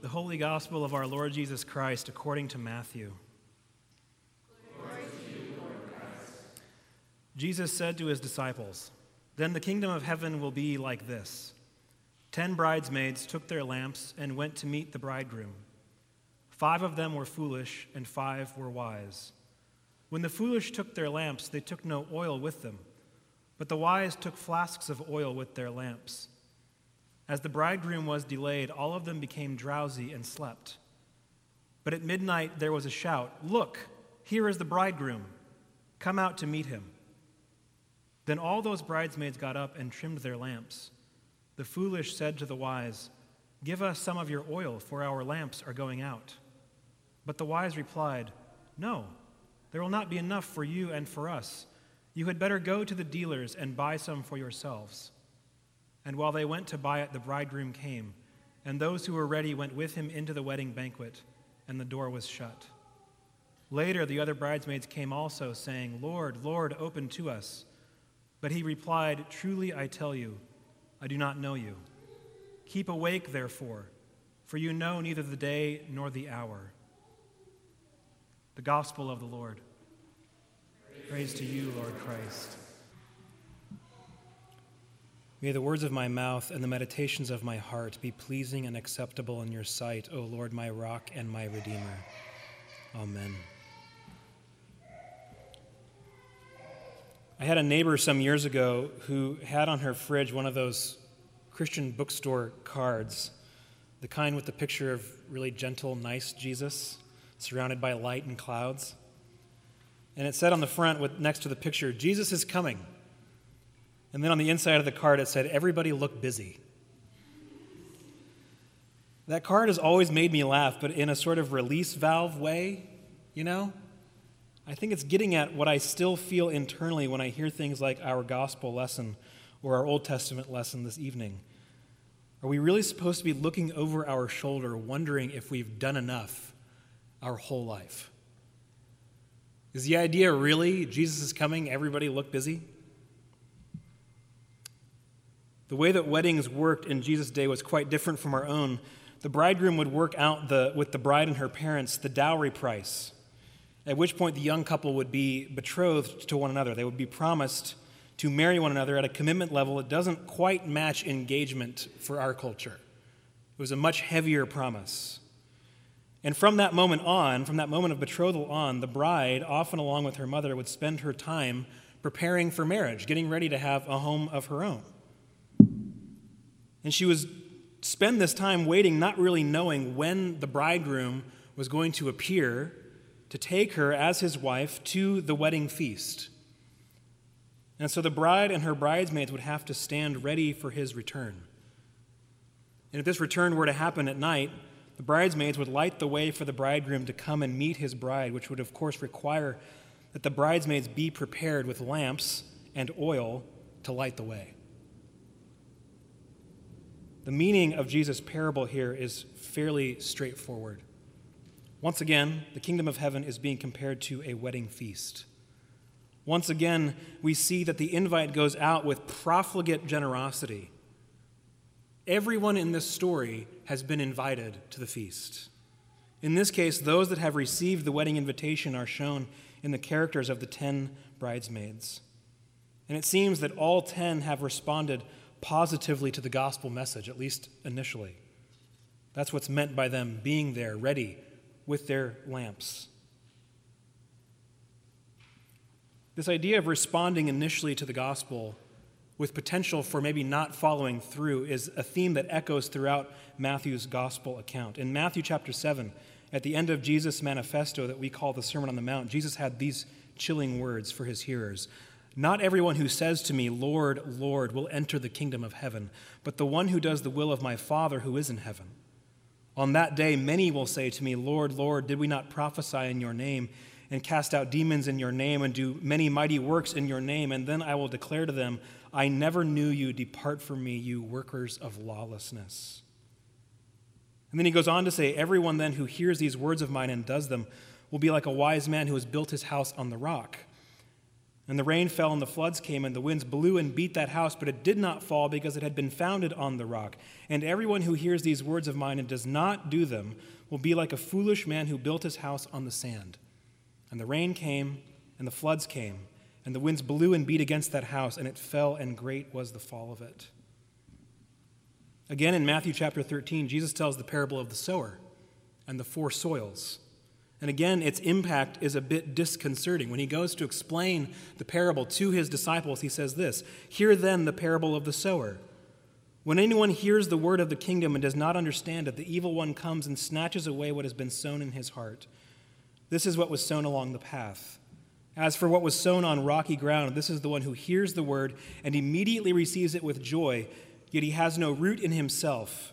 The Holy Gospel of our Lord Jesus Christ according to Matthew. Jesus said to his disciples, Then the kingdom of heaven will be like this Ten bridesmaids took their lamps and went to meet the bridegroom. Five of them were foolish, and five were wise. When the foolish took their lamps, they took no oil with them, but the wise took flasks of oil with their lamps. As the bridegroom was delayed, all of them became drowsy and slept. But at midnight there was a shout Look, here is the bridegroom. Come out to meet him. Then all those bridesmaids got up and trimmed their lamps. The foolish said to the wise, Give us some of your oil, for our lamps are going out. But the wise replied, No, there will not be enough for you and for us. You had better go to the dealers and buy some for yourselves. And while they went to buy it, the bridegroom came, and those who were ready went with him into the wedding banquet, and the door was shut. Later, the other bridesmaids came also, saying, Lord, Lord, open to us. But he replied, Truly I tell you, I do not know you. Keep awake, therefore, for you know neither the day nor the hour. The Gospel of the Lord. Praise to you, Lord Christ. May the words of my mouth and the meditations of my heart be pleasing and acceptable in your sight, O Lord, my rock and my redeemer. Amen. I had a neighbor some years ago who had on her fridge one of those Christian bookstore cards, the kind with the picture of really gentle, nice Jesus surrounded by light and clouds. And it said on the front, with, next to the picture, Jesus is coming. And then on the inside of the card, it said, Everybody look busy. That card has always made me laugh, but in a sort of release valve way, you know? I think it's getting at what I still feel internally when I hear things like our gospel lesson or our Old Testament lesson this evening. Are we really supposed to be looking over our shoulder, wondering if we've done enough our whole life? Is the idea really Jesus is coming, everybody look busy? The way that weddings worked in Jesus' day was quite different from our own. The bridegroom would work out the, with the bride and her parents the dowry price, at which point the young couple would be betrothed to one another. They would be promised to marry one another at a commitment level that doesn't quite match engagement for our culture. It was a much heavier promise. And from that moment on, from that moment of betrothal on, the bride, often along with her mother, would spend her time preparing for marriage, getting ready to have a home of her own. And she was spend this time waiting, not really knowing when the bridegroom was going to appear to take her as his wife to the wedding feast. And so the bride and her bridesmaids would have to stand ready for his return. And if this return were to happen at night, the bridesmaids would light the way for the bridegroom to come and meet his bride, which would, of course, require that the bridesmaids be prepared with lamps and oil to light the way. The meaning of Jesus' parable here is fairly straightforward. Once again, the kingdom of heaven is being compared to a wedding feast. Once again, we see that the invite goes out with profligate generosity. Everyone in this story has been invited to the feast. In this case, those that have received the wedding invitation are shown in the characters of the ten bridesmaids. And it seems that all ten have responded positively to the gospel message, at least initially. That's what's meant by them being there, ready with their lamps. This idea of responding initially to the gospel with potential for maybe not following through is a theme that echoes throughout Matthew's gospel account. In Matthew chapter 7, at the end of Jesus' manifesto that we call the Sermon on the Mount, Jesus had these chilling words for his hearers not everyone who says to me, Lord, Lord, will enter the kingdom of heaven, but the one who does the will of my Father who is in heaven. On that day, many will say to me, Lord, Lord, did we not prophesy in your name and cast out demons in your name and do many mighty works in your name? And then I will declare to them, I never knew you. Depart from me, you workers of lawlessness. And then he goes on to say, Everyone then who hears these words of mine and does them will be like a wise man who has built his house on the rock. And the rain fell, and the floods came, and the winds blew and beat that house, but it did not fall because it had been founded on the rock. And everyone who hears these words of mine and does not do them will be like a foolish man who built his house on the sand. And the rain came, and the floods came, and the winds blew and beat against that house, and it fell, and great was the fall of it. Again, in Matthew chapter 13, Jesus tells the parable of the sower and the four soils. And again, its impact is a bit disconcerting. When he goes to explain the parable to his disciples, he says this Hear then the parable of the sower. When anyone hears the word of the kingdom and does not understand it, the evil one comes and snatches away what has been sown in his heart. This is what was sown along the path. As for what was sown on rocky ground, this is the one who hears the word and immediately receives it with joy, yet he has no root in himself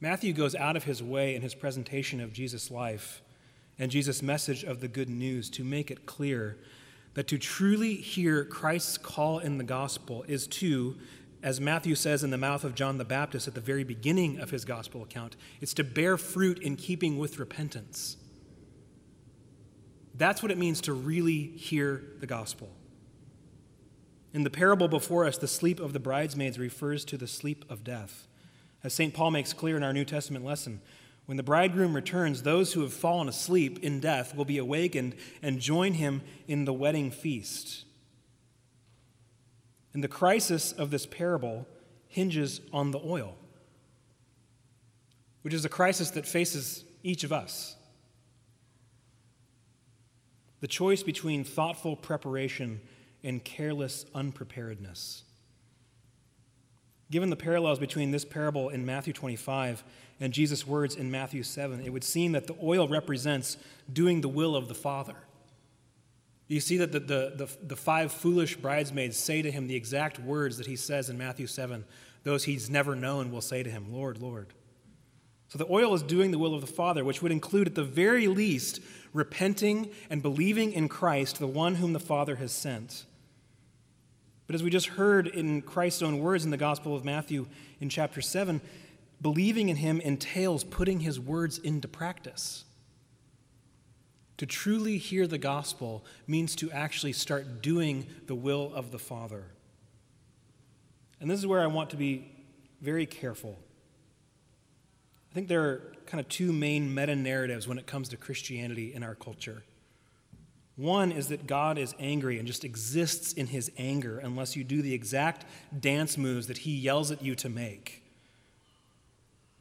Matthew goes out of his way in his presentation of Jesus' life and Jesus' message of the good news to make it clear that to truly hear Christ's call in the gospel is to, as Matthew says in the mouth of John the Baptist at the very beginning of his gospel account, it's to bear fruit in keeping with repentance. That's what it means to really hear the gospel. In the parable before us, the sleep of the bridesmaids refers to the sleep of death. As St. Paul makes clear in our New Testament lesson, when the bridegroom returns, those who have fallen asleep in death will be awakened and join him in the wedding feast. And the crisis of this parable hinges on the oil, which is a crisis that faces each of us. The choice between thoughtful preparation and careless unpreparedness. Given the parallels between this parable in Matthew 25 and Jesus' words in Matthew 7, it would seem that the oil represents doing the will of the Father. You see that the, the, the, the, five foolish bridesmaids say to him the exact words that he says in Matthew 7. Those he's never known will say to him, Lord, Lord. So the oil is doing the will of the Father, which would include, at the very least, repenting and believing in Christ, the one whom the Father has sent. But as we just heard in Christ's own words in the Gospel of Matthew in chapter 7, believing in him entails putting his words into practice. To truly hear the gospel means to actually start doing the will of the Father. And this is where I want to be very careful. I think there are kind of two main meta narratives when it comes to Christianity in our culture. One is that God is angry and just exists in his anger unless you do the exact dance moves that he yells at you to make.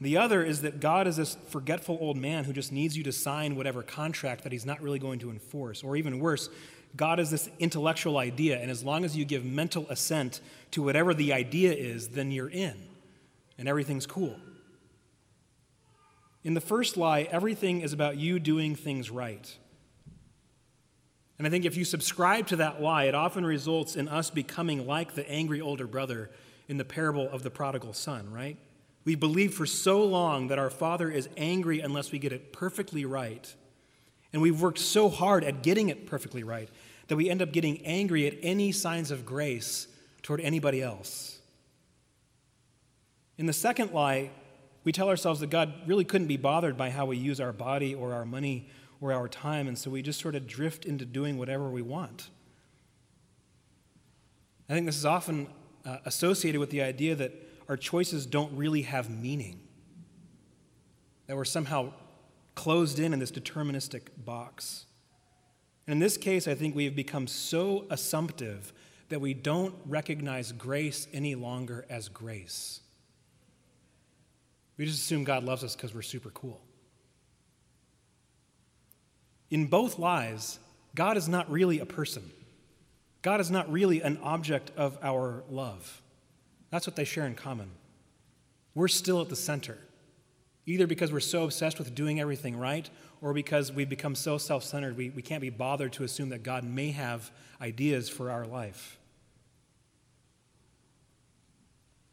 The other is that God is this forgetful old man who just needs you to sign whatever contract that he's not really going to enforce. Or even worse, God is this intellectual idea, and as long as you give mental assent to whatever the idea is, then you're in, and everything's cool. In the first lie, everything is about you doing things right. And I think if you subscribe to that lie, it often results in us becoming like the angry older brother in the parable of the prodigal son, right? We believe for so long that our father is angry unless we get it perfectly right. And we've worked so hard at getting it perfectly right that we end up getting angry at any signs of grace toward anybody else. In the second lie, we tell ourselves that God really couldn't be bothered by how we use our body or our money or our time, and so we just sort of drift into doing whatever we want. I think this is often uh, associated with the idea that our choices don't really have meaning, that we're somehow closed in in this deterministic box. And in this case, I think we have become so assumptive that we don't recognize grace any longer as grace. We just assume God loves us because we're super cool. In both lies, God is not really a person. God is not really an object of our love. That's what they share in common. We're still at the center. either because we're so obsessed with doing everything right or because we've become so self centered we, we can't be bothered to assume that God may have ideas for our life.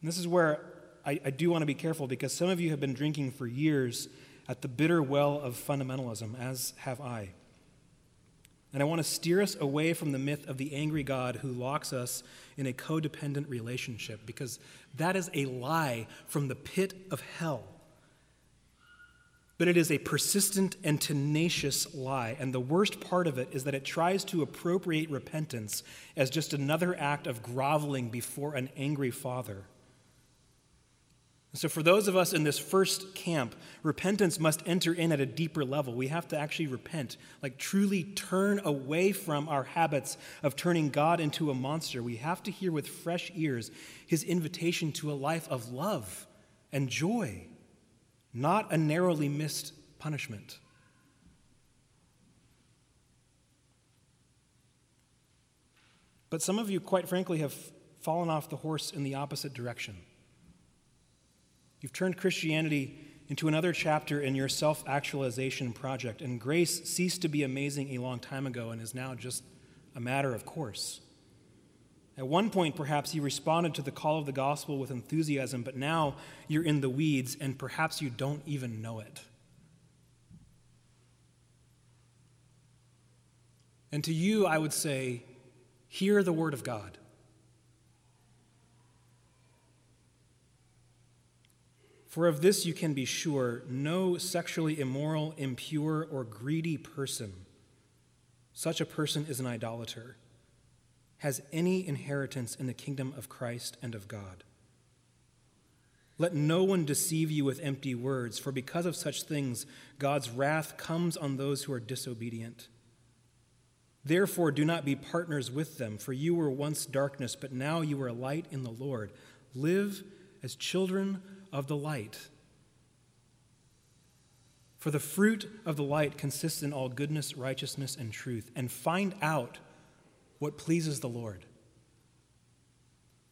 And this is where I, I do want to be careful because some of you have been drinking for years at the bitter well of fundamentalism, as have I. And I want to steer us away from the myth of the angry God who locks us in a codependent relationship, because that is a lie from the pit of hell. But it is a persistent and tenacious lie. And the worst part of it is that it tries to appropriate repentance as just another act of groveling before an angry father. So, for those of us in this first camp, repentance must enter in at a deeper level. We have to actually repent, like truly turn away from our habits of turning God into a monster. We have to hear with fresh ears his invitation to a life of love and joy, not a narrowly missed punishment. But some of you, quite frankly, have fallen off the horse in the opposite direction. You've turned Christianity into another chapter in your self actualization project, and grace ceased to be amazing a long time ago and is now just a matter of course. At one point, perhaps you responded to the call of the gospel with enthusiasm, but now you're in the weeds and perhaps you don't even know it. And to you, I would say, hear the word of God. For of this you can be sure no sexually immoral, impure, or greedy person, such a person is an idolater, has any inheritance in the kingdom of Christ and of God. Let no one deceive you with empty words, for because of such things, God's wrath comes on those who are disobedient. Therefore, do not be partners with them, for you were once darkness, but now you are light in the Lord. Live as children of the light. For the fruit of the light consists in all goodness, righteousness, and truth, and find out what pleases the Lord.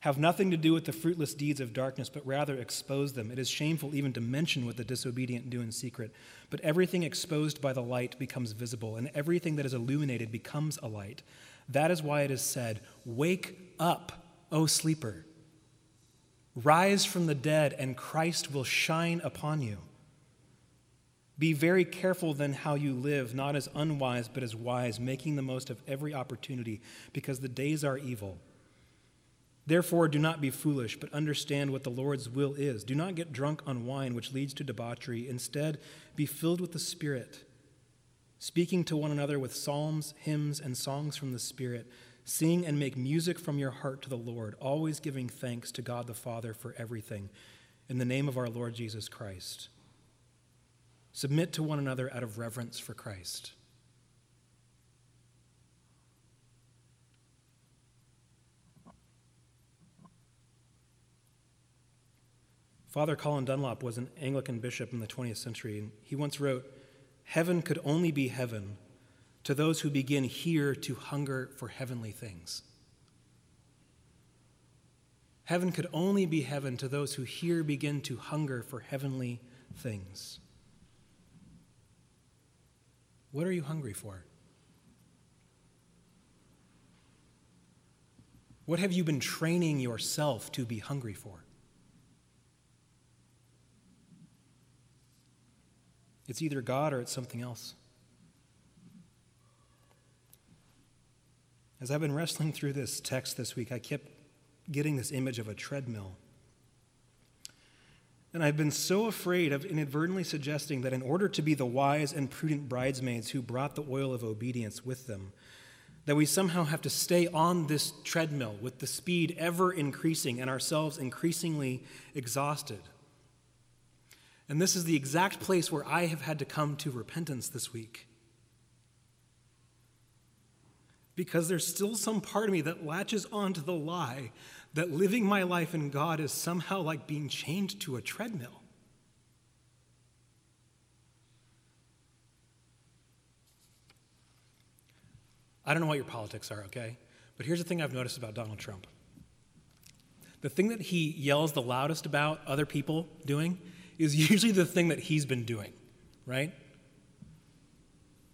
Have nothing to do with the fruitless deeds of darkness, but rather expose them. It is shameful even to mention what the disobedient do in secret. But everything exposed by the light becomes visible, and everything that is illuminated becomes a light. That is why it is said, Wake up, O sleeper. Rise from the dead, and Christ will shine upon you. Be very careful then how you live, not as unwise, but as wise, making the most of every opportunity, because the days are evil. Therefore, do not be foolish, but understand what the Lord's will is. Do not get drunk on wine, which leads to debauchery. Instead, be filled with the Spirit, speaking to one another with psalms, hymns, and songs from the Spirit Sing and make music from your heart to the Lord, always giving thanks to God the Father for everything, in the name of our Lord Jesus Christ. Submit to one another out of reverence for Christ. Father Colin Dunlop was an Anglican bishop in the 20th century, and he once wrote Heaven could only be heaven to those who begin here to hunger for heavenly things. Heaven could only be heaven to those who here begin to hunger for heavenly things. What are you hungry for? What have you been training yourself to be hungry for? It's either God or it's something else. As I've been wrestling through this text this week, I kept getting this image of a treadmill. And I've been so afraid of inadvertently suggesting that in order to be the wise and prudent bridesmaids who brought the oil of obedience with them, that we somehow have to stay on this treadmill with the speed ever increasing and ourselves increasingly exhausted. And this is the exact place where I have had to come to repentance this week because there's still some part of me that latches onto the lie that living my life in God is somehow like being chained to a treadmill. I don't know what your politics are, okay? But here's the thing I've noticed about Donald Trump. The thing that he yells the loudest about other people doing is usually the thing that he's been doing, right?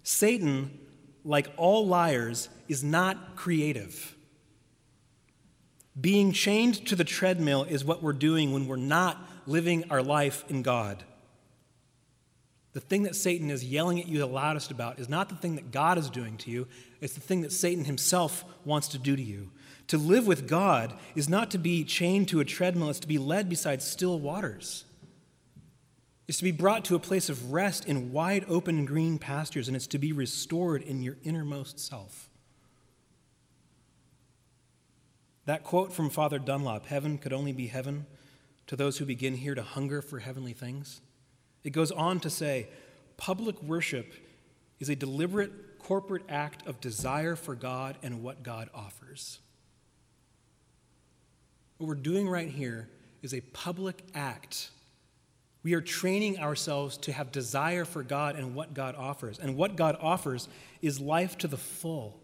Satan, like all liars, is not creative. Being chained to the treadmill is what we're doing when we're not living our life in God. The thing that Satan is yelling at you the loudest about is not the thing that God is doing to you, it's the thing that Satan himself wants to do to you. To live with God is not to be chained to a treadmill, it's to be led beside still waters. It's to be brought to a place of rest in wide open green pastures, and it's to be restored in your innermost self. That quote from Father Dunlop heaven could only be heaven to those who begin here to hunger for heavenly things. It goes on to say public worship is a deliberate corporate act of desire for God and what God offers. What we're doing right here is a public act. We are training ourselves to have desire for God and what God offers. And what God offers is life to the full.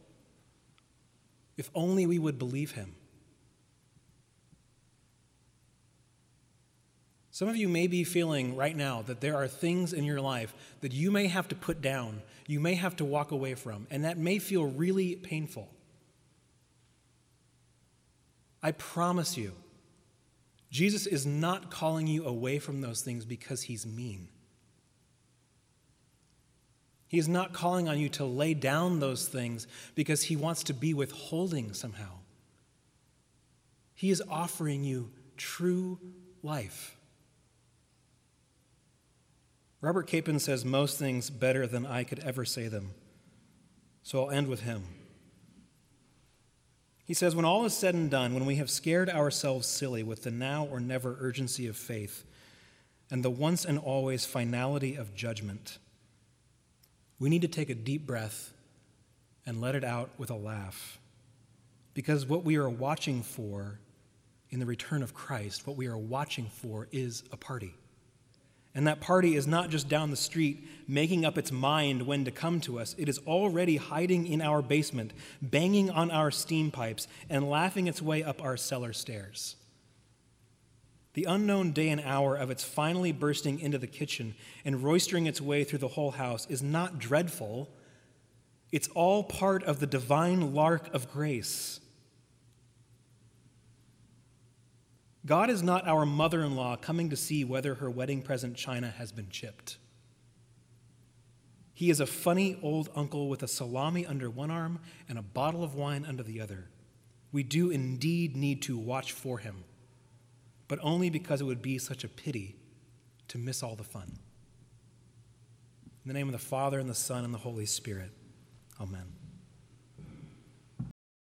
If only we would believe Him. Some of you may be feeling right now that there are things in your life that you may have to put down, you may have to walk away from, and that may feel really painful. I promise you, Jesus is not calling you away from those things because he's mean. He is not calling on you to lay down those things because he wants to be withholding somehow. He is offering you true life. Robert Capon says most things better than I could ever say them. So I'll end with him. He says, When all is said and done, when we have scared ourselves silly with the now or never urgency of faith and the once and always finality of judgment, we need to take a deep breath and let it out with a laugh. Because what we are watching for in the return of Christ, what we are watching for is a party. And that party is not just down the street making up its mind when to come to us. It is already hiding in our basement, banging on our steam pipes, and laughing its way up our cellar stairs. The unknown day and hour of its finally bursting into the kitchen and roistering its way through the whole house is not dreadful. It's all part of the divine lark of grace God is not our mother in law coming to see whether her wedding present china has been chipped. He is a funny old uncle with a salami under one arm and a bottle of wine under the other. We do indeed need to watch for him, but only because it would be such a pity to miss all the fun. In the name of the Father, and the Son, and the Holy Spirit, amen.